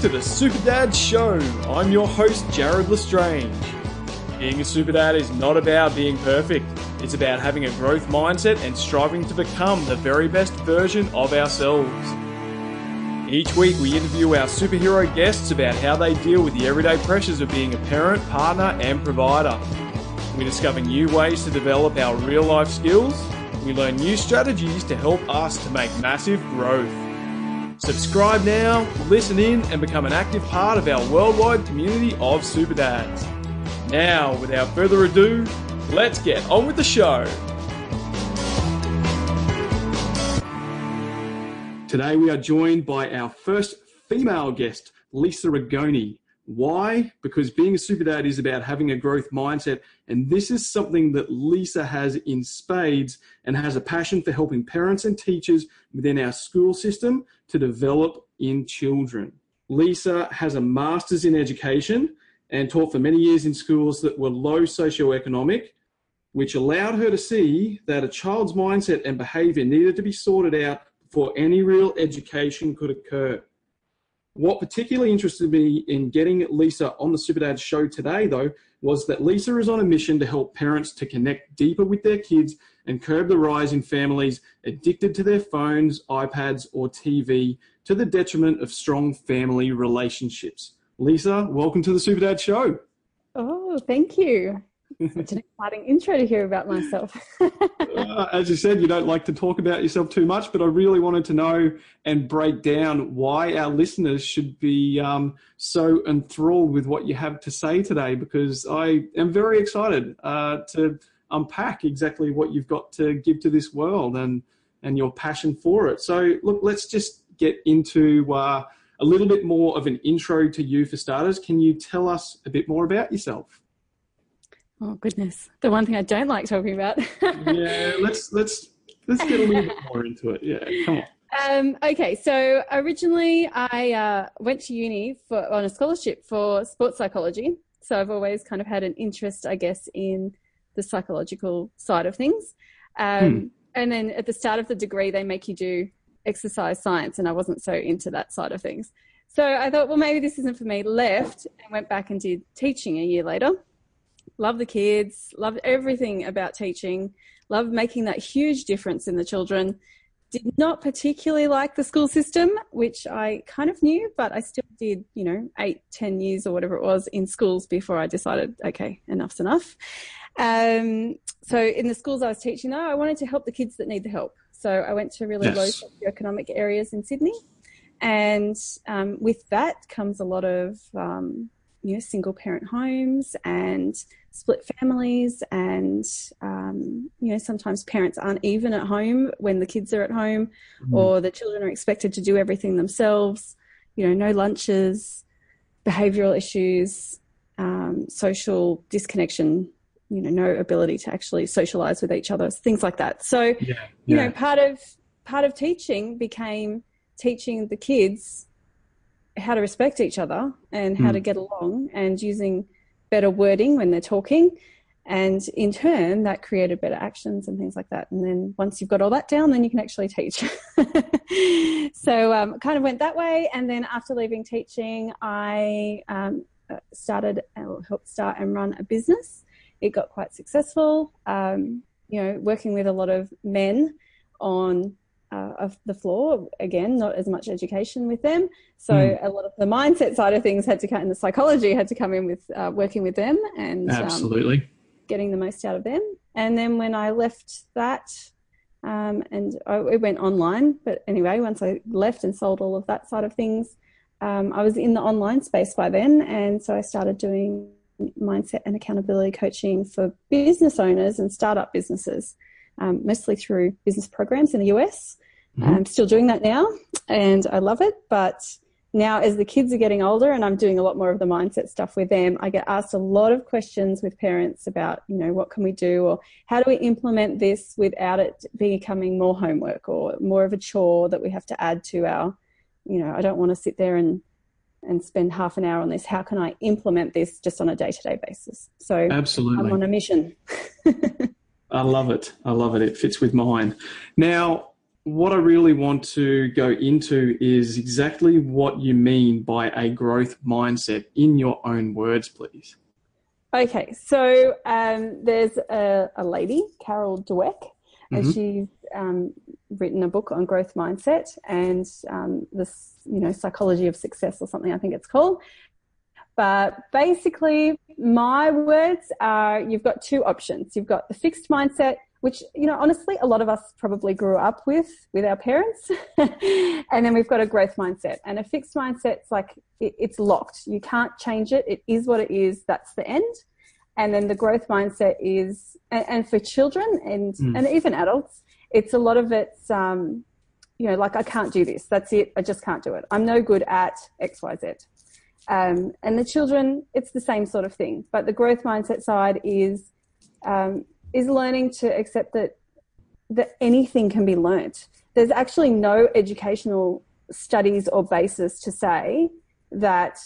to the Super Dad Show. I'm your host, Jared Lestrange. Being a super dad is not about being perfect. It's about having a growth mindset and striving to become the very best version of ourselves. Each week, we interview our superhero guests about how they deal with the everyday pressures of being a parent, partner, and provider. We discover new ways to develop our real life skills. We learn new strategies to help us to make massive growth. Subscribe now, listen in, and become an active part of our worldwide community of super dads. Now, without further ado, let's get on with the show. Today, we are joined by our first female guest, Lisa Rigoni. Why? Because being a super dad is about having a growth mindset, and this is something that Lisa has in spades and has a passion for helping parents and teachers within our school system to develop in children. Lisa has a master's in education and taught for many years in schools that were low socioeconomic, which allowed her to see that a child's mindset and behavior needed to be sorted out before any real education could occur. What particularly interested me in getting Lisa on the Superdad show today, though, was that Lisa is on a mission to help parents to connect deeper with their kids and curb the rise in families addicted to their phones, iPads, or TV to the detriment of strong family relationships. Lisa, welcome to the Super Dad Show. Oh, thank you. Such an exciting intro to hear about myself. uh, as you said, you don't like to talk about yourself too much, but I really wanted to know and break down why our listeners should be um, so enthralled with what you have to say today, because I am very excited uh, to unpack exactly what you've got to give to this world and and your passion for it. So, look, let's just get into. Uh, a little bit more of an intro to you for starters. Can you tell us a bit more about yourself? Oh goodness, the one thing I don't like talking about. yeah, let's let's let's get a little bit more into it. Yeah, come on. Um, okay, so originally I uh, went to uni for on a scholarship for sports psychology. So I've always kind of had an interest, I guess, in the psychological side of things. Um, hmm. And then at the start of the degree, they make you do exercise science, and I wasn't so into that side of things. So I thought, well, maybe this isn't for me. Left and went back and did teaching a year later. Love the kids, loved everything about teaching, loved making that huge difference in the children. Did not particularly like the school system, which I kind of knew, but I still did, you know, eight, ten years or whatever it was in schools before I decided, okay, enough's enough. Um, so in the schools I was teaching, though, I wanted to help the kids that need the help. So I went to really yes. low socioeconomic areas in Sydney. And um, with that comes a lot of, um, you know, single parent homes and split families. And, um, you know, sometimes parents aren't even at home when the kids are at home mm. or the children are expected to do everything themselves. You know, no lunches, behavioral issues, um, social disconnection you know no ability to actually socialize with each other things like that so yeah, yeah. you know part of part of teaching became teaching the kids how to respect each other and how mm. to get along and using better wording when they're talking. And in turn that created better actions and things like that. And then once you've got all that down then you can actually teach. So um, kind of went that way. And then after leaving teaching i um, started or helped start and run a business. It got quite successful. Um, you know, working with a lot of men on uh, of the floor. Again, not as much education with them. So mm. a lot of the mindset side of things had to come, and the psychology had to come in with uh, working with them and um, absolutely um, getting the most out of them. And then when I left that, um, and I, it went online. But anyway, once I left and sold all of that side of things, um, I was in the online space by then, and so I started doing mindset and accountability coaching for business owners and startup businesses, um, mostly through business programs in the US. Mm-hmm. I'm still doing that now and I love it. But now, as the kids are getting older and I'm doing a lot more of the mindset stuff with them, I get asked a lot of questions with parents about, you know, what can we do or how do we implement this without it becoming more homework or more of a chore that we have to add to our, you know, I don't want to sit there and and spend half an hour on this. How can I implement this just on a day to day basis? So absolutely, I'm on a mission. I love it. I love it. It fits with mine. Now, what I really want to go into is exactly what you mean by a growth mindset in your own words, please. Okay, so um, there's a, a, lady, Carol Dweck, and mm-hmm. she's um, written a book on growth mindset and um, this, you know, psychology of success or something. I think it's called. But basically, my words are: you've got two options. You've got the fixed mindset which you know honestly a lot of us probably grew up with with our parents. And then we've got a growth mindset. And a fixed mindset's like it, it's locked. You can't change it. It is what it is. That's the end. And then the growth mindset is and, and for children and mm. and even adults it's a lot of it's um, you know like i can't do this. That's it. I just can't do it. I'm no good at xyz um, and the children it's the same sort of thing but the growth mindset side is um, is learning to accept that that anything can be learnt. There's actually no educational studies or basis to say that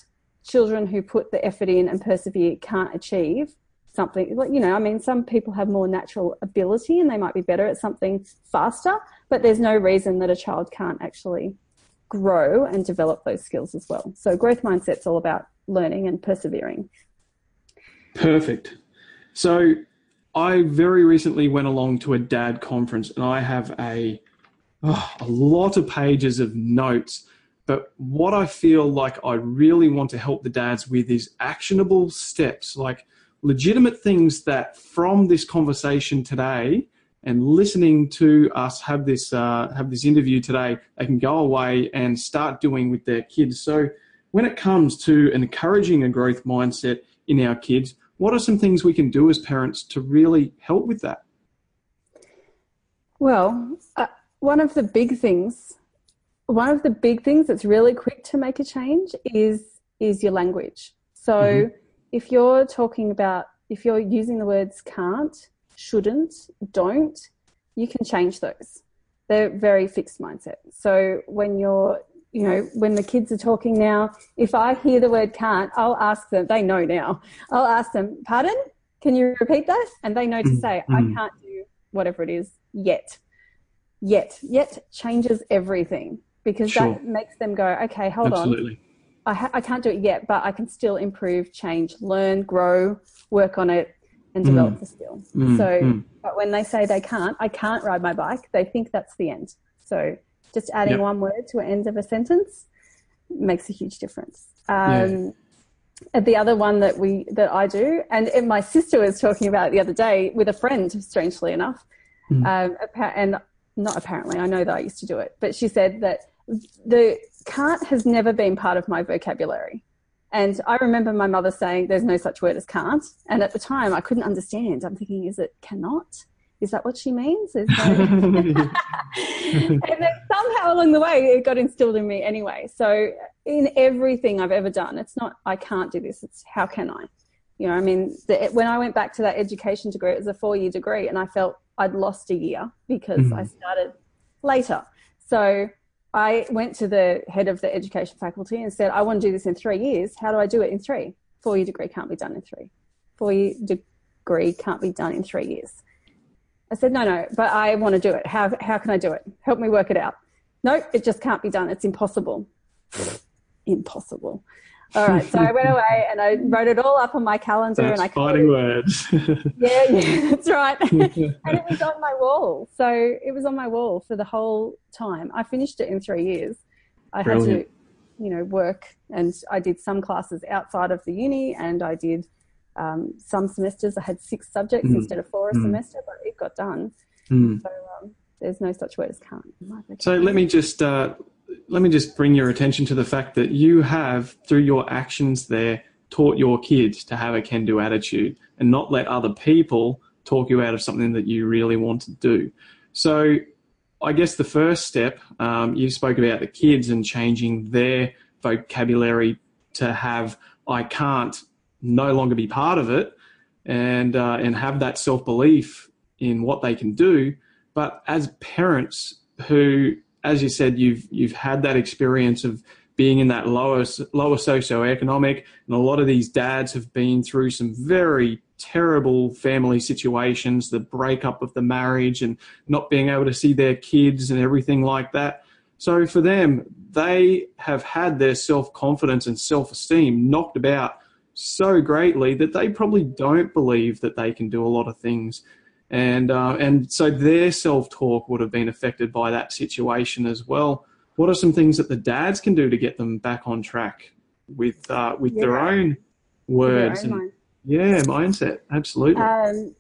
children who put the effort in and persevere can't achieve something you know i mean some people have more natural ability and they might be better at something faster but there's no reason that a child can't actually grow and develop those skills as well so growth mindset's all about learning and persevering perfect so I very recently went along to a dad conference and I have a oh, a lot of pages of notes. But what I feel like I really want to help the dads with is actionable steps, like legitimate things that from this conversation today and listening to us have this uh, have this interview today, they can go away and start doing with their kids. So when it comes to encouraging a growth mindset in our kids, what are some things we can do as parents to really help with that? Well, uh, one of the big things, one of the big things that's really quick to make a change is is your language. So mm-hmm. if you're talking about if you're using the words can't, shouldn't, don't, you can change those. They're very fixed mindset. So when you're you know, when the kids are talking now, if I hear the word can't, I'll ask them, they know now, I'll ask them, pardon, can you repeat that? And they know to mm, say. I can't do whatever it is yet. Yet. Yet changes everything because sure. that makes them go, okay, hold on. Absolutely. on. I, ha- I can't do it yet, but I can still improve, change, learn, grow, work on it, and develop mm. the skill. Mm. So, mm. but when they say they can't, I can't ride my bike, they think that's the end. So, just adding yep. one word to an end of a sentence makes a huge difference. Um, yeah. The other one that we that I do, and my sister was talking about the other day with a friend, strangely enough, mm. um, and not apparently, I know that I used to do it, but she said that the can't has never been part of my vocabulary. And I remember my mother saying, There's no such word as can't. And at the time, I couldn't understand. I'm thinking, Is it cannot? is that what she means? and then somehow along the way, it got instilled in me anyway. So in everything I've ever done, it's not I can't do this. It's how can I? You know, I mean, the, when I went back to that education degree, it was a four-year degree, and I felt I'd lost a year because mm. I started later. So I went to the head of the education faculty and said, I want to do this in three years. How do I do it in three? Four year degree can't be done in three. Four year degree can't be done in three years. I said, no, no, but I want to do it. How, how can I do it? Help me work it out. No, it just can't be done. It's impossible. impossible. All right. So I went away and I wrote it all up on my calendar that's and I fighting words. yeah, yeah, that's right. and it was on my wall. So it was on my wall for the whole time. I finished it in three years. I Brilliant. had to, you know, work and I did some classes outside of the uni and I did um, some semesters I had six subjects mm. instead of four a mm. semester, but it got done. Mm. So um, there's no such word as can't. So let me just uh, let me just bring your attention to the fact that you have, through your actions there, taught your kids to have a can-do attitude and not let other people talk you out of something that you really want to do. So I guess the first step, um, you spoke about the kids and changing their vocabulary to have I can't no longer be part of it and uh, and have that self belief in what they can do. But as parents who, as you said, you've you've had that experience of being in that lower lower socioeconomic, and a lot of these dads have been through some very terrible family situations, the breakup of the marriage, and not being able to see their kids and everything like that. So for them, they have had their self confidence and self esteem knocked about so greatly that they probably don't believe that they can do a lot of things. And, uh, and so their self talk would have been affected by that situation as well. What are some things that the dads can do to get them back on track with, uh, with yeah. their own words? Their own and, yeah, mindset. Absolutely. Um,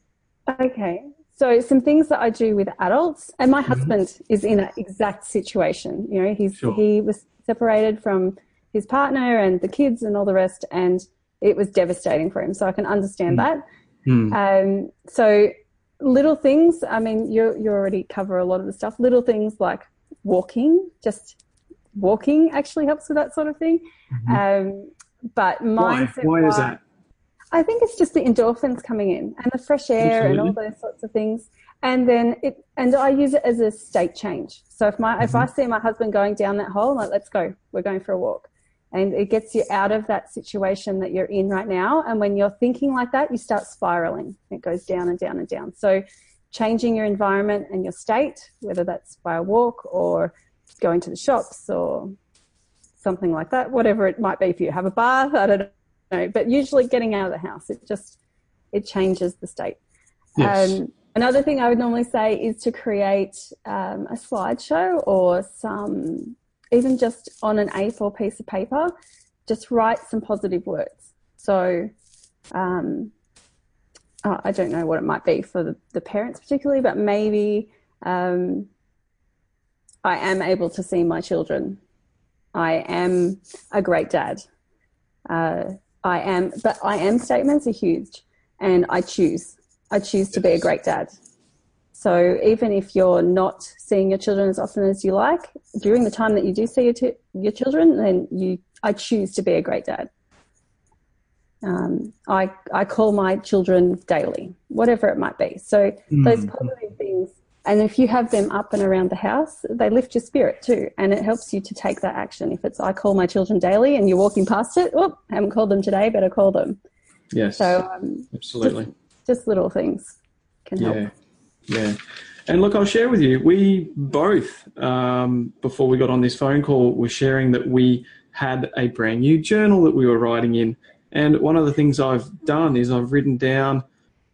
okay. So some things that I do with adults, and my mm-hmm. husband is in that exact situation. You know, he's sure. he was separated from his partner and the kids and all the rest, and it was devastating for him. So I can understand mm. that. Mm. Um, so little things. I mean, you you already cover a lot of the stuff. Little things like walking, just walking actually helps with that sort of thing. Mm-hmm. Um, but mindset. Why? Why is that? I think it's just the endorphins coming in and the fresh air Absolutely. and all those sorts of things. And then it, and I use it as a state change. So if my, mm-hmm. if I mm-hmm. see my husband going down that hole, I'm like, let's go, we're going for a walk. And it gets you out of that situation that you're in right now. And when you're thinking like that, you start spiraling. It goes down and down and down. So changing your environment and your state, whether that's by a walk or going to the shops or something like that, whatever it might be. If you have a bath, I don't know, but usually getting out of the house, it just it changes the state. Yes. Um, another thing I would normally say is to create um, a slideshow or some, even just on an A4 piece of paper, just write some positive words. So, um, I don't know what it might be for the, the parents particularly, but maybe um, I am able to see my children. I am a great dad. Uh, I am, but I am statements are huge and I choose. I choose to be a great dad. So even if you're not seeing your children as often as you like, during the time that you do see your, t- your children, then you, I choose to be a great dad. Um, I, I call my children daily, whatever it might be. So mm. those positive things and if you have them up and around the house, they lift your spirit too. And it helps you to take that action. If it's, I call my children daily and you're walking past it, oh, I haven't called them today, better call them. Yes. So, um, absolutely. Just, just, little things can help. Yeah. And look, I'll share with you, we both, um, before we got on this phone call, were sharing that we had a brand new journal that we were writing in. And one of the things I've done is I've written down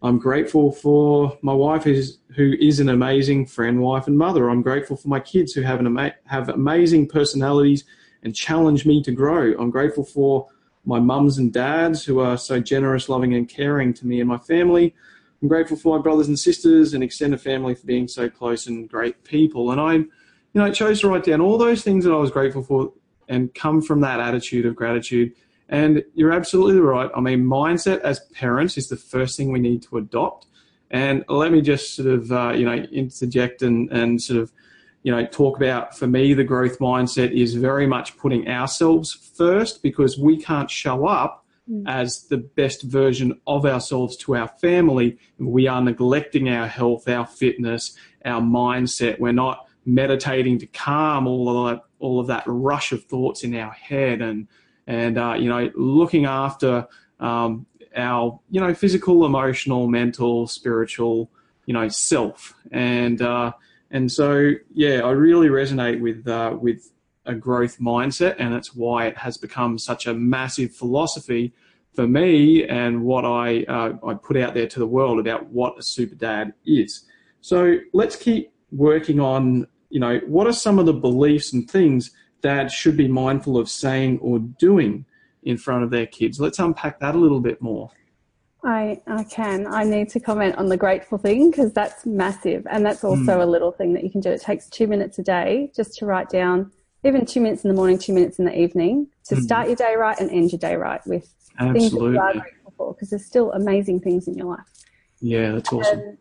I'm grateful for my wife who's, who is an amazing friend, wife, and mother. I'm grateful for my kids who have, an ama- have amazing personalities and challenge me to grow. I'm grateful for my mums and dads who are so generous, loving, and caring to me and my family. I'm grateful for my brothers and sisters and extended family for being so close and great people. And I, you know, chose to write down all those things that I was grateful for and come from that attitude of gratitude and you're absolutely right. I mean, mindset as parents is the first thing we need to adopt. And let me just sort of, uh, you know, interject and, and sort of, you know, talk about for me, the growth mindset is very much putting ourselves first because we can't show up. As the best version of ourselves to our family. We are neglecting our health, our fitness, our mindset. We're not meditating to calm all of that, all of that rush of thoughts in our head and, and uh, you know looking after um, our you know physical, emotional, mental, spiritual you know self and uh, and so yeah, I really resonate with uh, with a growth mindset, and that's why it has become such a massive philosophy for me and what I uh, I put out there to the world about what a super dad is. So let's keep working on you know what are some of the beliefs and things dads should be mindful of saying or doing in front of their kids. Let's unpack that a little bit more. I, I can. I need to comment on the grateful thing because that's massive. And that's also mm. a little thing that you can do. It takes two minutes a day just to write down, even two minutes in the morning, two minutes in the evening, to mm. start your day right and end your day right with Absolutely. things that you are grateful for because there's still amazing things in your life. Yeah, that's awesome. Um,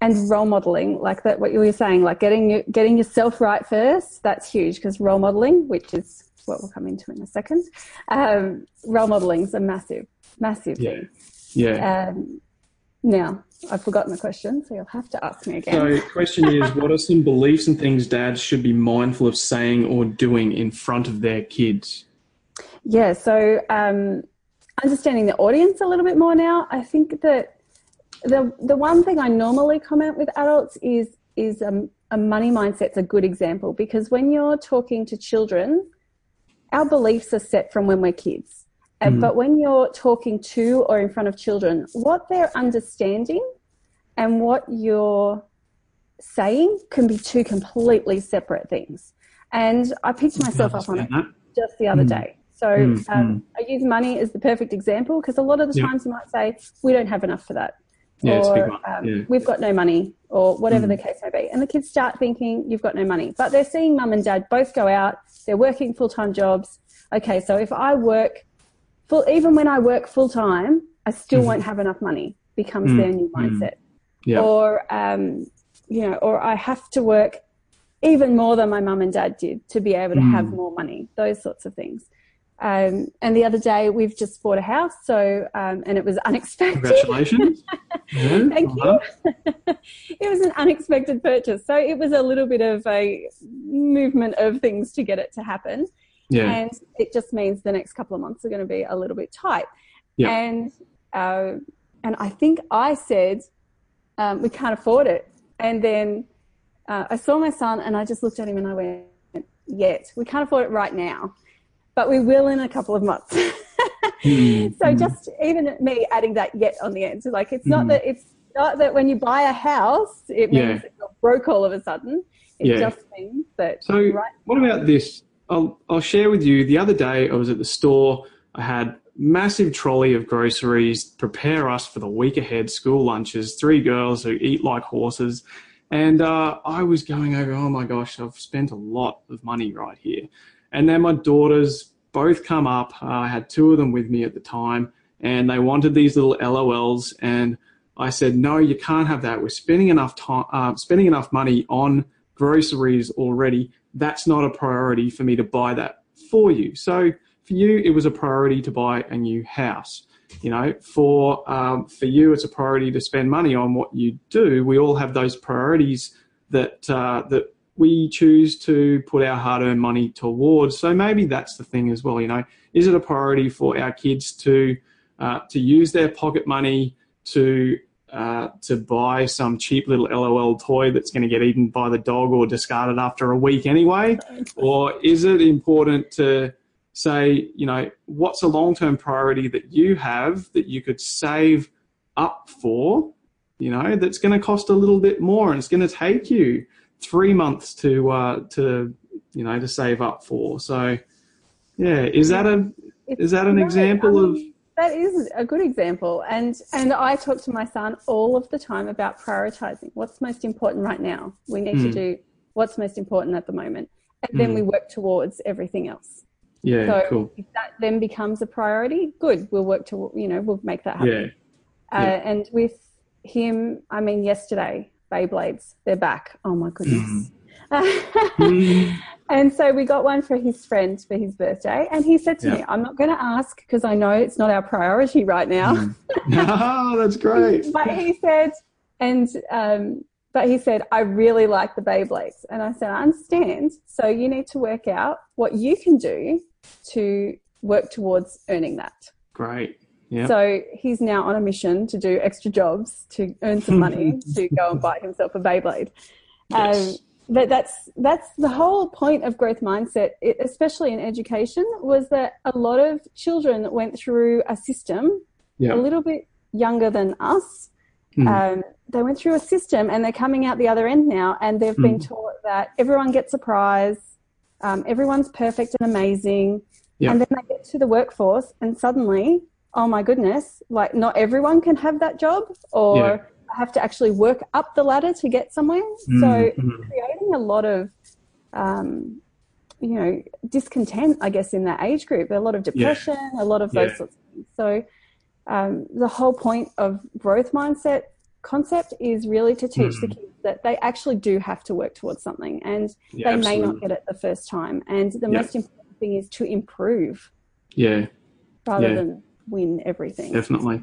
and role modeling like that what you were saying like getting your, getting yourself right first that's huge because role modeling which is what we'll come into in a second um, role modeling is a massive massive yeah thing. yeah um, Now, I've forgotten the question, so you'll have to ask me again. So, the question is, what are some beliefs and things dads should be mindful of saying or doing in front of their kids? Yeah, so um, understanding the audience a little bit more now. I think that the the one thing I normally comment with adults is is um, a money mindset's a good example because when you're talking to children, our beliefs are set from when we're kids. Mm. But when you're talking to or in front of children, what they're understanding and what you're saying can be two completely separate things. And I picked myself up on it just the other mm. day. So mm, um, I use money as the perfect example because a lot of the times you might say, we don't have enough for that. Yeah, or um, yeah. we've got no money, or whatever mm. the case may be. And the kids start thinking you've got no money. But they're seeing mum and dad both go out, they're working full time jobs. Okay, so if I work full, even when I work full time, I still mm. won't have enough money, becomes mm. their new mm. mindset. Yeah. Or, um, you know, or I have to work even more than my mum and dad did to be able to have mm. more money, those sorts of things. Um, and the other day we've just bought a house, so um, and it was unexpected. Congratulations! yeah, Thank uh-huh. you. it was an unexpected purchase, so it was a little bit of a movement of things to get it to happen. Yeah. And it just means the next couple of months are going to be a little bit tight. Yeah. And uh, and I think I said um, we can't afford it, and then uh, I saw my son and I just looked at him and I went, "Yet we can't afford it right now." but we will in a couple of months. mm, so mm. just even me adding that yet on the end, so like it's not mm. that it's not that when you buy a house, it means yeah. that you're broke all of a sudden. It yeah. just means that. So right what about this? I'll I'll share with you. The other day I was at the store. I had massive trolley of groceries. Prepare us for the week ahead. School lunches. Three girls who eat like horses. And uh, I was going over, oh my gosh, I've spent a lot of money right here. And then my daughters both come up. Uh, I had two of them with me at the time, and they wanted these little LOLs. And I said, no, you can't have that. We're spending enough time, uh, spending enough money on groceries already. That's not a priority for me to buy that for you. So for you, it was a priority to buy a new house. You know, for um, for you, it's a priority to spend money on what you do. We all have those priorities that uh, that we choose to put our hard earned money towards. So maybe that's the thing as well. You know, is it a priority for our kids to uh, to use their pocket money to uh, to buy some cheap little LOL toy that's going to get eaten by the dog or discarded after a week anyway? Or is it important to say, you know, what's a long term priority that you have that you could save up for, you know, that's going to cost a little bit more and it's going to take you three months to uh, to you know to save up for. So yeah, is that a is that an example of that is a good example and and i talk to my son all of the time about prioritizing what's most important right now we need mm. to hmm. do what's most important at the moment and then mm. we work towards everything else yeah so cool. if that then becomes a priority good we'll work to you know we'll make that happen yeah. Uh, yeah. and with him i mean yesterday Beyblades. They're back. Oh my goodness. Mm. and so we got one for his friend for his birthday. And he said to me, I'm not going to ask because I know it's not our priority right now. Mm. oh, that's great. but he said, and, um, but he said, I really like the Beyblades. And I said, I understand. So you need to work out what you can do to work towards earning that. Great. So he's now on a mission to do extra jobs to earn some money to go and buy himself a Beyblade. Yes. Um, but that's that's the whole point of growth mindset, especially in education, was that a lot of children went through a system a little bit younger than us. Mm. Um, they went through a system and they're coming out the other end now, and they've mm. been hmm. taught that everyone gets a prize, um, everyone's perfect and amazing, and then they get to the workforce and suddenly oh my goodness, like not everyone can have that job or yeah. Have to actually work up the ladder to get somewhere. Mm-hmm. So mm-hmm. creating a lot of, um, you know, discontent, I guess, in that age group, a lot of depression, yeah. a lot of those yeah. sorts of things. So um, the whole point of growth mindset concept is really to teach mm-hmm. the kids that they actually do have to work towards something and they absolutely. may not get it the first time. And the most important thing is to improve. Yeah. Rather than win everything. Definitely.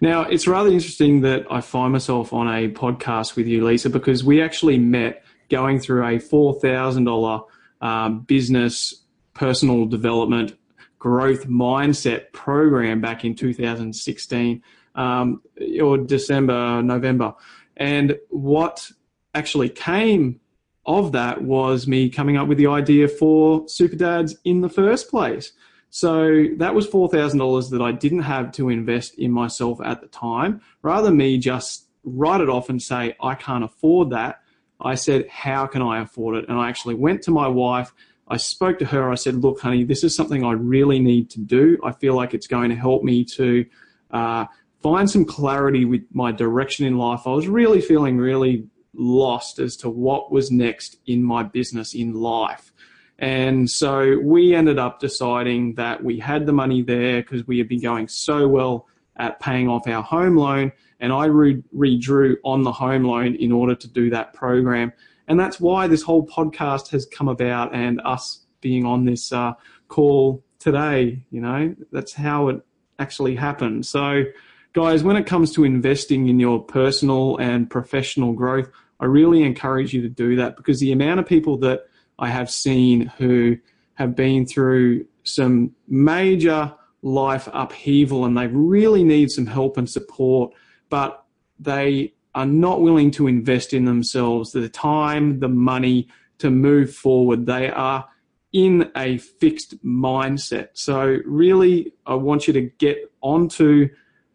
Now, it's rather interesting that I find myself on a podcast with you, Lisa, because we actually met going through a $4,000 um, business personal development growth mindset program back in 2016 um, or December, November. And what actually came of that was me coming up with the idea for Super Dads in the first place. So that was $4,000 that I didn't have to invest in myself at the time. Rather than me just write it off and say, I can't afford that, I said, How can I afford it? And I actually went to my wife. I spoke to her. I said, Look, honey, this is something I really need to do. I feel like it's going to help me to uh, find some clarity with my direction in life. I was really feeling really lost as to what was next in my business in life. And so we ended up deciding that we had the money there because we had been going so well at paying off our home loan. And I re- redrew on the home loan in order to do that program. And that's why this whole podcast has come about and us being on this uh, call today. You know, that's how it actually happened. So, guys, when it comes to investing in your personal and professional growth, I really encourage you to do that because the amount of people that I have seen who have been through some major life upheaval and they really need some help and support, but they are not willing to invest in themselves the time, the money to move forward. They are in a fixed mindset. So, really, I want you to get onto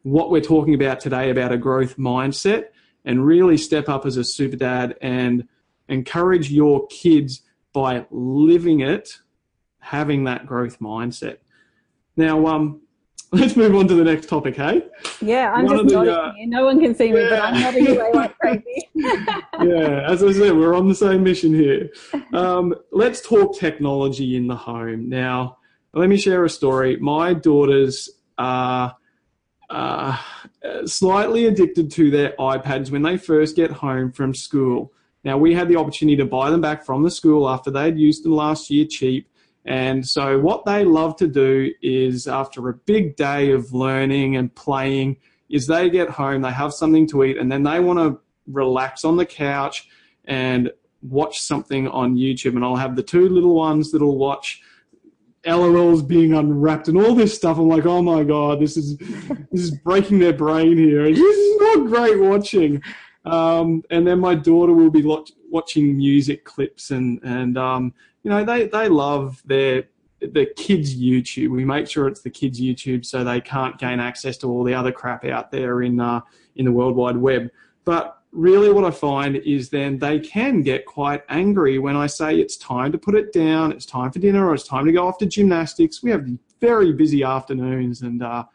what we're talking about today about a growth mindset and really step up as a super dad and encourage your kids by living it, having that growth mindset. Now, um, let's move on to the next topic, hey? Yeah, I'm one just the, uh, here. No one can see me, yeah. but I'm nodding away like crazy. yeah, as I said, we're on the same mission here. Um, let's talk technology in the home. Now, let me share a story. My daughters are uh, slightly addicted to their iPads when they first get home from school. Now, we had the opportunity to buy them back from the school after they'd used them last year cheap. And so, what they love to do is, after a big day of learning and playing, is they get home, they have something to eat, and then they want to relax on the couch and watch something on YouTube. And I'll have the two little ones that'll watch LOLs being unwrapped and all this stuff. I'm like, oh my god, this is this is breaking their brain here. This is not great watching. Um, and then my daughter will be watching music clips and and um, you know they they love their the kids YouTube. We make sure it's the kids YouTube so they can't gain access to all the other crap out there in uh, in the World Wide Web. But really what I find is then they can get quite angry when I say it's time to put it down, it's time for dinner, or it's time to go off to gymnastics. We have very busy afternoons, and uh,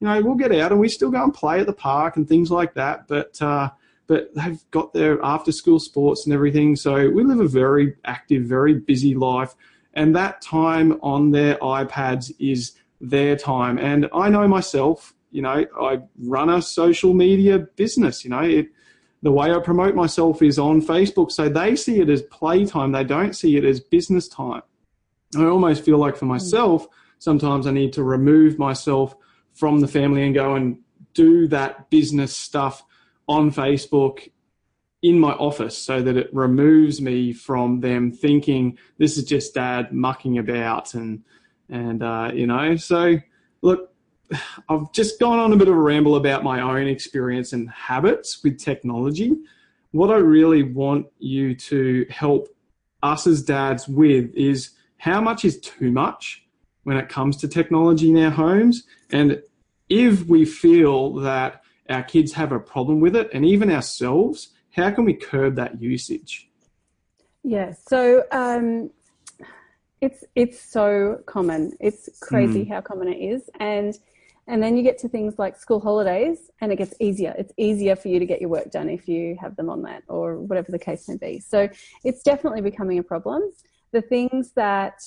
you know we'll get out and we still go and play at the park and things like that. But uh, but they've got their after school sports and everything, so we live a very active, very busy life, and that time on their iPads is their time. And I know myself, you know, I run a social media business. You know, it the way I promote myself is on Facebook. So they see it as playtime, they don't see it as business time. I almost feel like for myself, sometimes I need to remove myself from the family and go and do that business stuff on Facebook in my office so that it removes me from them thinking this is just dad mucking about and and uh, you know so look I've just gone on a bit of a ramble about my own experience and habits with technology. What I really want you to help us as dads with is how much is too much when it comes to technology in our homes. And if we feel that our kids have a problem with it, and even ourselves, how can we curb that usage? Yeah, so um, it's it's so common. It's crazy mm. how common it is, and and then you get to things like school holidays, and it gets easier. It's easier for you to get your work done if you have them on that, or whatever the case may be. So it's definitely becoming a problem. The things that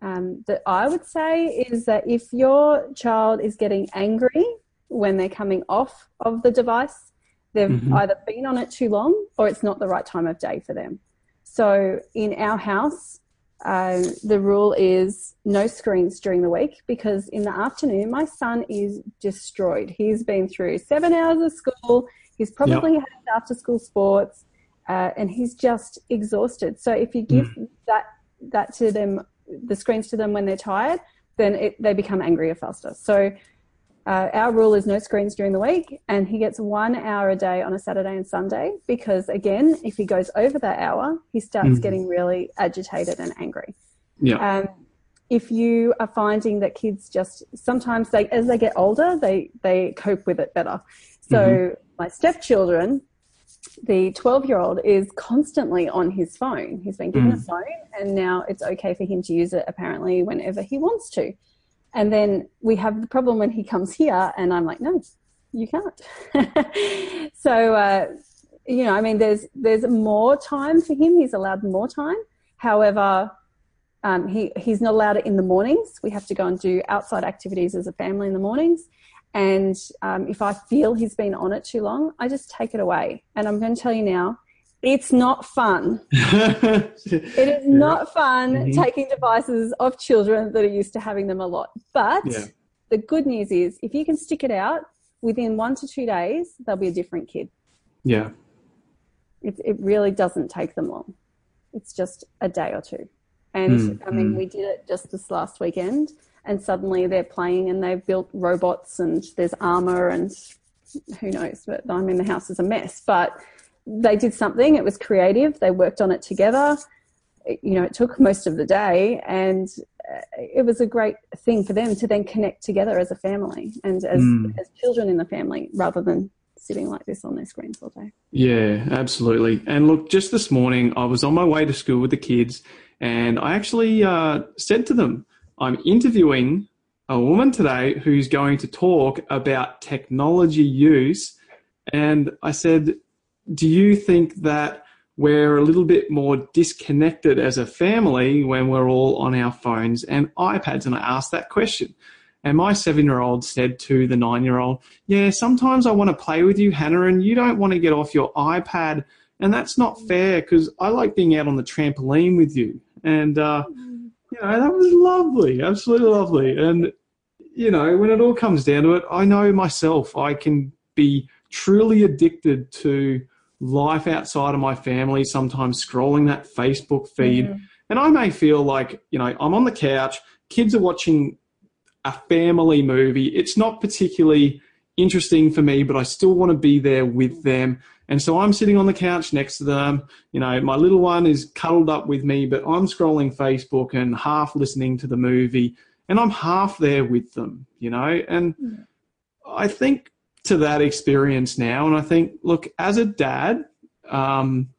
um, that I would say is that if your child is getting angry when they're coming off of the device, they've mm-hmm. either been on it too long or it's not the right time of day for them. So in our house, uh, the rule is no screens during the week because in the afternoon my son is destroyed. He's been through seven hours of school. He's probably yep. had after school sports, uh, and he's just exhausted. So if you give mm. that that to them, the screens to them when they're tired, then it, they become angrier faster. So uh, our rule is no screens during the week, and he gets one hour a day on a Saturday and Sunday because, again, if he goes over that hour, he starts mm. getting really agitated and angry. Yeah. Um, if you are finding that kids just sometimes they, as they get older, they they cope with it better. So mm-hmm. my stepchildren, the 12 year old is constantly on his phone. He's been given mm. a phone, and now it's okay for him to use it apparently whenever he wants to. And then we have the problem when he comes here, and I'm like, no, you can't. so, uh, you know, I mean, there's there's more time for him. He's allowed more time. However, um, he he's not allowed it in the mornings. We have to go and do outside activities as a family in the mornings. And um, if I feel he's been on it too long, I just take it away. And I'm going to tell you now, it's not fun. it is not fun mm-hmm. taking devices off children that are used to having them a lot. But yeah. the good news is, if you can stick it out within one to two days, they'll be a different kid. Yeah. It, it really doesn't take them long. It's just a day or two. And mm, I mean, mm. we did it just this last weekend, and suddenly they're playing and they've built robots and there's armor and who knows, but I mean, the house is a mess. But they did something. It was creative. They worked on it together. you know, it took most of the day, and uh, it was a great thing for them to then connect together as a family and as, mm. as children in the family, rather than sitting like this on their screens all day. Yeah, absolutely. And look, just this morning, I was on my way to school with the kids, and I actually uh, said to them, "I'm interviewing." A woman today who's going to talk about technology use. And I said, do you think that we're a little bit more disconnected as a family when we're all on our phones and iPads? And I asked that question. And my seven year old said to the nine year old, Yeah, sometimes I want to play with you, Hannah, and you don't want to get off your iPad. And that's not fair because I like being out on the trampoline with you. And, uh, you know, that was lovely, absolutely lovely. And, you know, when it all comes down to it, I know myself, I can be truly addicted to life outside of my family, sometimes scrolling that Facebook feed. Mm-hmm. And I may feel like, you know, I'm on the couch, kids are watching a family movie. It's not particularly interesting for me, but I still want to be there with them. And so I'm sitting on the couch next to them. You know, my little one is cuddled up with me, but I'm scrolling Facebook and half listening to the movie, and I'm half there with them, you know. And mm. I think to that experience now. And I think, look, as a dad, um,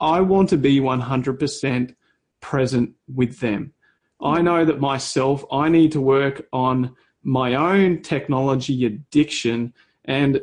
I want to be 100% present with them. I know that myself, I need to work on my own technology addiction and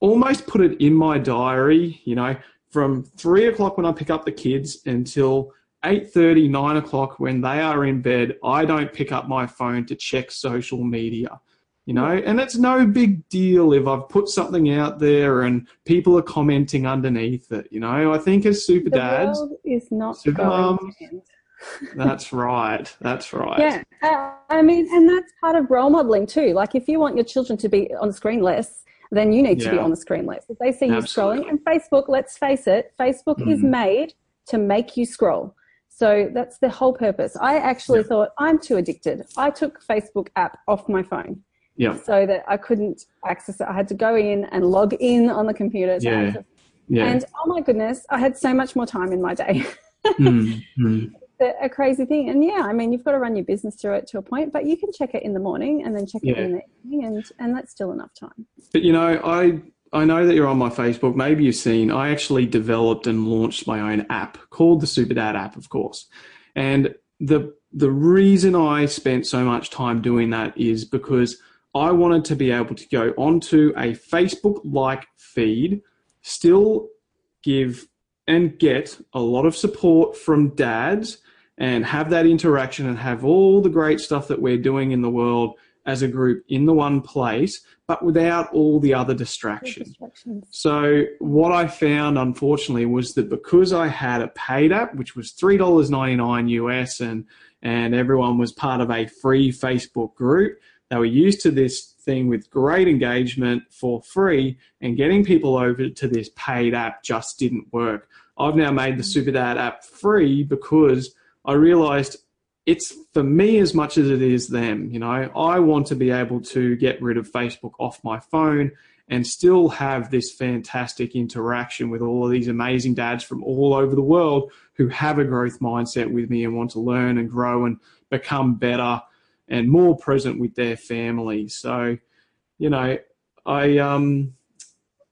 almost put it in my diary, you know, from three o'clock when I pick up the kids until 8.30, 9 o'clock when they are in bed, I don't pick up my phone to check social media you know and it's no big deal if i've put something out there and people are commenting underneath it you know i think as super the dads is not super moms, that's right that's right yeah uh, i mean and that's part of role modeling too like if you want your children to be on screen less then you need to be on the screen less if they see you Absolutely. scrolling and facebook let's face it facebook mm. is made to make you scroll so that's the whole purpose. I actually yeah. thought I'm too addicted. I took Facebook app off my phone yeah. so that I couldn't access it. I had to go in and log in on the computer. yeah. yeah. And oh my goodness, I had so much more time in my day. mm-hmm. a crazy thing. And yeah, I mean, you've got to run your business through it to a point, but you can check it in the morning and then check yeah. it in the evening, and, and that's still enough time. But you know, I I know that you're on my Facebook. Maybe you've seen. I actually developed and launched my own app called the Super Dad app, of course. And the the reason I spent so much time doing that is because I wanted to be able to go onto a Facebook like feed, still give and get a lot of support from dads and have that interaction and have all the great stuff that we're doing in the world as a group in the one place, but without all the other distractions. Distractions. So what I found, unfortunately, was that because I had a paid app, which was three dollars ninety nine US, and and everyone was part of a free Facebook group, they were used to this thing with great engagement for free, and getting people over to this paid app just didn't work. I've now made the SuperDad app free because I realized it's for me as much as it is them. You know, I want to be able to get rid of Facebook off my phone and still have this fantastic interaction with all of these amazing dads from all over the world who have a growth mindset with me and want to learn and grow and become better and more present with their family. So, you know, I um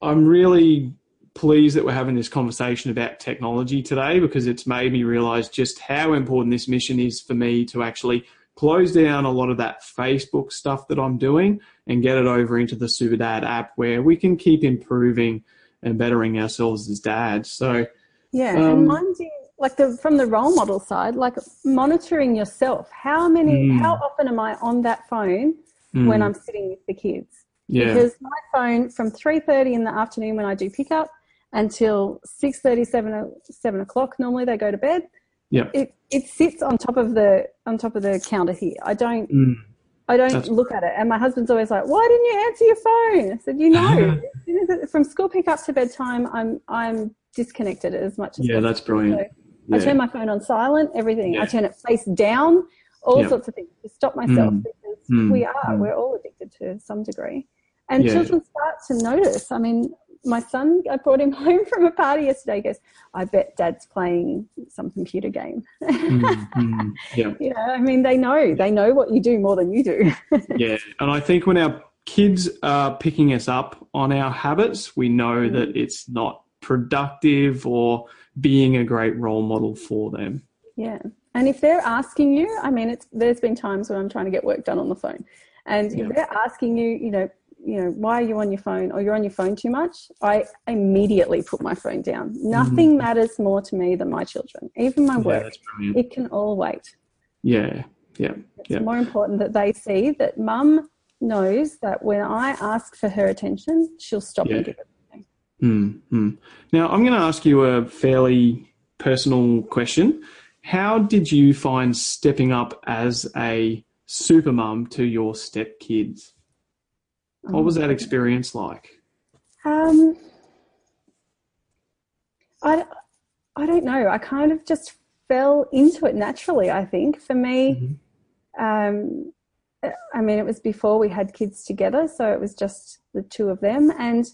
I'm really pleased that we're having this conversation about technology today because it's made me realize just how important this mission is for me to actually close down a lot of that Facebook stuff that I'm doing and get it over into the SuperDad app where we can keep improving and bettering ourselves as dads. So, yeah, um, and mind you, like the from the role model side, like monitoring yourself. How many, mm. how often am I on that phone mm. when I'm sitting with the kids? Yeah. Because my phone from 3.30 in the afternoon when I do pick up until 6.30, 7, 7 o'clock. Normally they go to bed. Yeah. It, it sits on top of the, on top of the counter here. I don't, mm. I don't That's... look at it. And my husband's always like, why didn't you answer your phone? I said, you know, from school pickup to bedtime, I'm, I'm disconnected as much as Yeah, possible. that's brilliant. So yeah. I turn my phone on silent, everything. Yeah. I turn it face down, all yeah. sorts of things to stop myself mm. because mm. we are, mm. we're all addicted to some degree. And children start to notice. I mean, my son, I brought him home from a party yesterday. He goes, I bet dad's playing some computer game. mm, yeah. You know, I mean, they know, they know what you do more than you do. yeah. And I think when our kids are picking us up on our habits, we know mm. that it's not productive or being a great role model for them. Yeah. And if they're asking you, I mean, it's, there's been times when I'm trying to get work done on the phone. And yeah. if they're asking you, you know, you know, why are you on your phone or you're on your phone too much, I immediately put my phone down. Nothing mm. matters more to me than my children, even my work. Yeah, it can all wait. Yeah, yeah. It's yeah. more important that they see that mum knows that when I ask for her attention, she'll stop yeah. and give it. Mm-hmm. Now, I'm going to ask you a fairly personal question. How did you find stepping up as a super mum to your step kids? What was that experience like? Um, I, I don't know. I kind of just fell into it naturally, I think. For me, mm-hmm. um, I mean, it was before we had kids together, so it was just the two of them. And,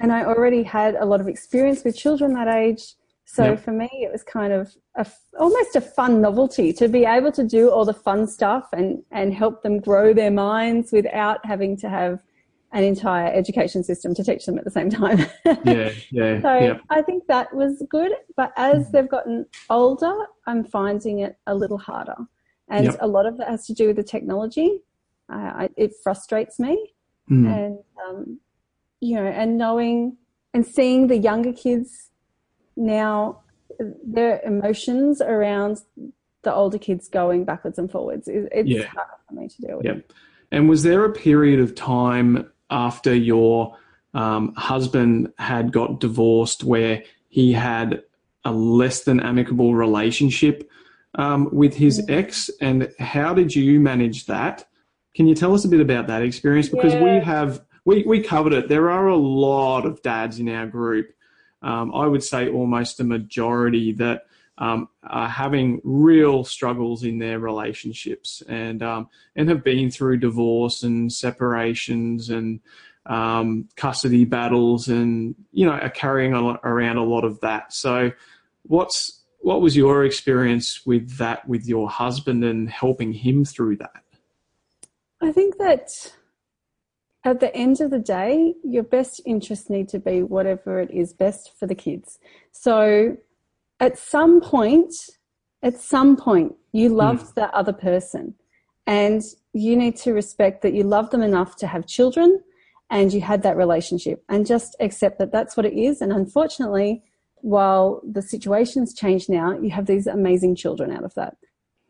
and I already had a lot of experience with children that age. So yep. for me, it was kind of a, almost a fun novelty to be able to do all the fun stuff and, and help them grow their minds without having to have an entire education system to teach them at the same time. yeah, yeah. So yep. I think that was good. But as mm. they've gotten older, I'm finding it a little harder. And yep. a lot of that has to do with the technology. Uh, I, it frustrates me. Mm. And, um, you know, and knowing and seeing the younger kids now their emotions around the older kids going backwards and forwards it's yeah. hard for me to deal with. Yeah. And was there a period of time after your um, husband had got divorced where he had a less than amicable relationship um, with his mm. ex? And how did you manage that? Can you tell us a bit about that experience? Because yeah. we have we, we covered it. There are a lot of dads in our group um, I would say almost a majority that um, are having real struggles in their relationships and um, and have been through divorce and separations and um, custody battles and you know are carrying around a lot of that. So, what's what was your experience with that with your husband and helping him through that? I think that at the end of the day, your best interests need to be whatever it is best for the kids. So at some point, at some point, you hmm. loved mm. that other person and you need to respect that you love them enough to have children and you had that relationship and just accept that that's what it is. And unfortunately, while the situation's changed now, you have these amazing children out of that.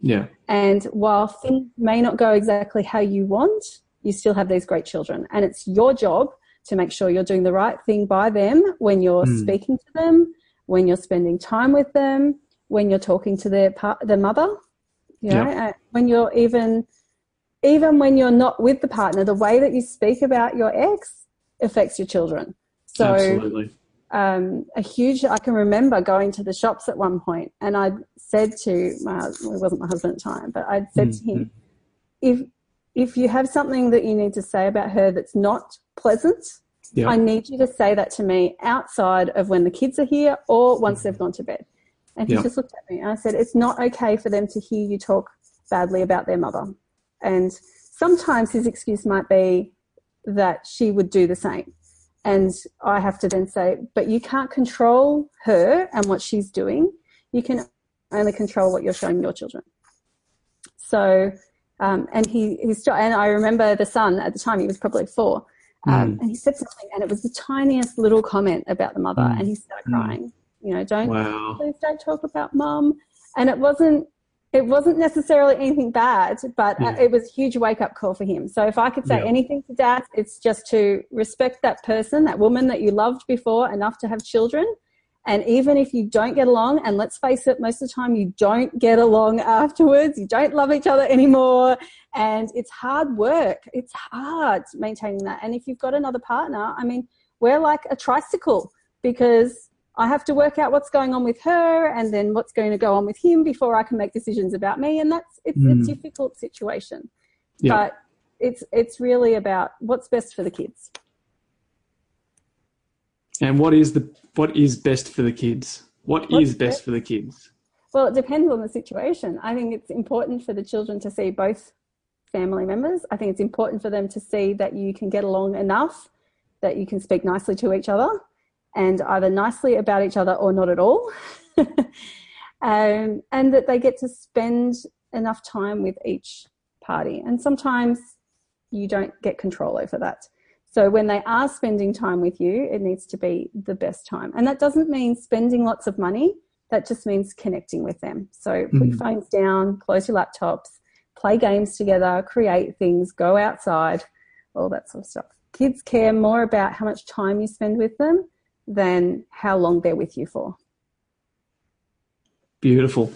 Yeah. And while things may not go exactly how you want, you still have these great children. And it's your job to make sure you're doing the right thing by them when you're mm. speaking to them, when you're spending time with them, when you're talking to their par- their mother, you know, yeah. when you're even even when you're not with the partner, the way that you speak about your ex affects your children. So Absolutely. Um, a huge i can remember going to the shops at one point and i said to my well, it wasn't my husband at the time but i'd said mm-hmm. to him if if you have something that you need to say about her that's not pleasant yeah. i need you to say that to me outside of when the kids are here or once they've gone to bed and he yeah. just looked at me and i said it's not okay for them to hear you talk badly about their mother and sometimes his excuse might be that she would do the same and I have to then say, but you can't control her and what she's doing. You can only control what you're showing your children. So, um, and he, he's, and I remember the son at the time, he was probably four, um, mm. and he said something, and it was the tiniest little comment about the mother, mm. and he started hmm. crying. You know, don't, wow. please don't talk about mum. And it wasn't, it wasn't necessarily anything bad, but uh, yeah. it was a huge wake up call for him. So if I could say yeah. anything to dad, it's just to respect that person, that woman that you loved before enough to have children. And even if you don't get along, and let's face it, most of the time you don't get along afterwards, you don't love each other anymore, and it's hard work. It's hard maintaining that. And if you've got another partner, I mean, we're like a tricycle because I have to work out what's going on with her and then what's going to go on with him before I can make decisions about me. And that's it's mm. a difficult situation. Yeah. But it's it's really about what's best for the kids. And what is the what is best for the kids? What what's is best, best for the kids? Well, it depends on the situation. I think it's important for the children to see both family members. I think it's important for them to see that you can get along enough that you can speak nicely to each other and either nicely about each other or not at all. um, and that they get to spend enough time with each party. And sometimes you don't get control over that. So when they are spending time with you, it needs to be the best time. And that doesn't mean spending lots of money. That just means connecting with them. So mm-hmm. put your phones down, close your laptops, play games together, create things, go outside, all that sort of stuff. Kids care more about how much time you spend with them than how long they're with you for. Beautiful.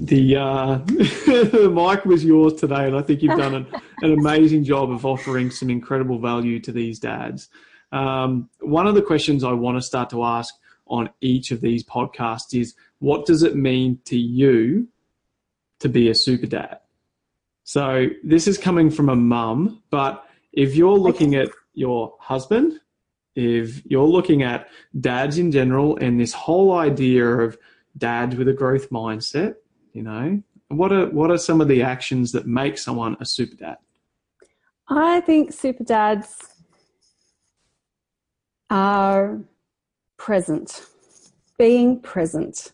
The uh, mic was yours today, and I think you've done an, an amazing job of offering some incredible value to these dads. Um, one of the questions I want to start to ask on each of these podcasts is what does it mean to you to be a super dad? So this is coming from a mum, but if you're looking at your husband if you're looking at dads in general and this whole idea of dads with a growth mindset, you know, what are what are some of the actions that make someone a super dad? I think super dads are present, being present,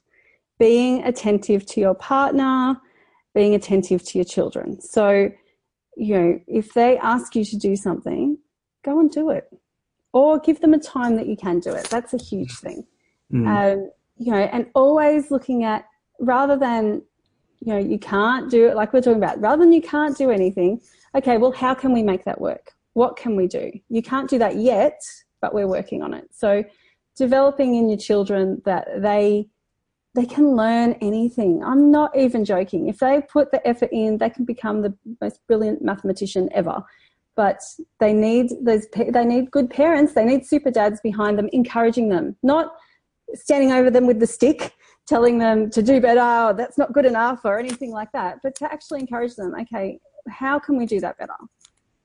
being attentive to your partner, being attentive to your children. So, you know, if they ask you to do something, go and do it or give them a time that you can do it. That's a huge thing. Mm. Um, you know, and always looking at rather than, you know, you can't do it like we're talking about, rather than you can't do anything, okay, well, how can we make that work? What can we do? You can't do that yet, but we're working on it. So developing in your children that they they can learn anything. I'm not even joking. If they put the effort in, they can become the most brilliant mathematician ever but they need those they need good parents they need super dads behind them encouraging them not standing over them with the stick telling them to do better or that's not good enough or anything like that but to actually encourage them okay how can we do that better?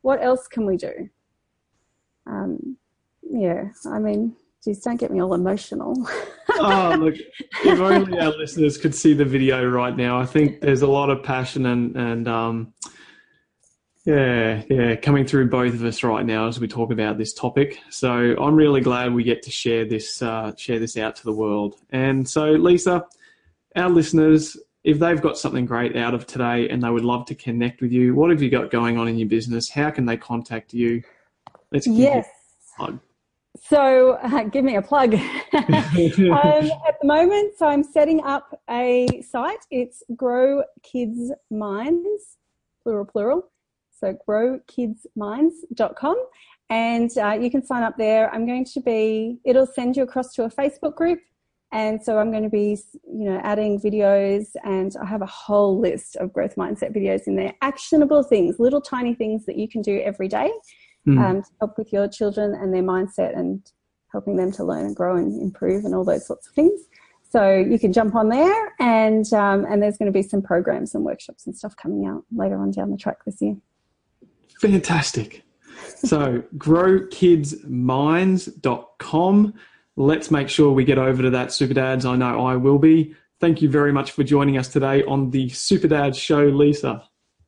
What else can we do? Um, yeah i mean geez don't get me all emotional. Oh look if only our listeners could see the video right now. I think there's a lot of passion and and um, yeah, yeah, coming through both of us right now as we talk about this topic. So I'm really glad we get to share this uh, share this out to the world. And so, Lisa, our listeners, if they've got something great out of today and they would love to connect with you, what have you got going on in your business? How can they contact you? Let's yes. So, uh, give me a plug. um, at the moment, so I'm setting up a site. It's Grow Kids Minds, plural, plural. So, growkidsminds.com. And uh, you can sign up there. I'm going to be, it'll send you across to a Facebook group. And so I'm going to be, you know, adding videos and I have a whole list of growth mindset videos in there. Actionable things, little tiny things that you can do every day mm. um, to help with your children and their mindset and helping them to learn and grow and improve and all those sorts of things. So you can jump on there, and um, and there's going to be some programs and workshops and stuff coming out later on down the track this year. Fantastic. So growkidsminds.com. Let's make sure we get over to that, Super Dads. I know I will be. Thank you very much for joining us today on the Super Dads Show, Lisa.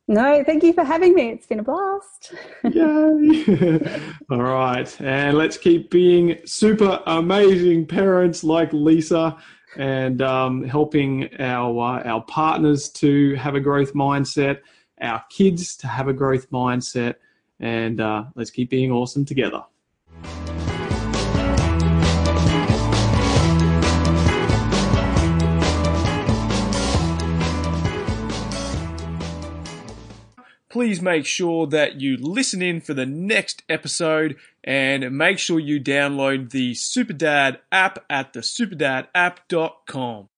No, thank you for having me. It's been a blast. Yay. All right. And let's keep being super amazing parents like Lisa and um, helping our, uh, our partners to have a growth mindset, our kids to have a growth mindset, and uh, let's keep being awesome together. please make sure that you listen in for the next episode and make sure you download the Superdad app at the superdadapp.com.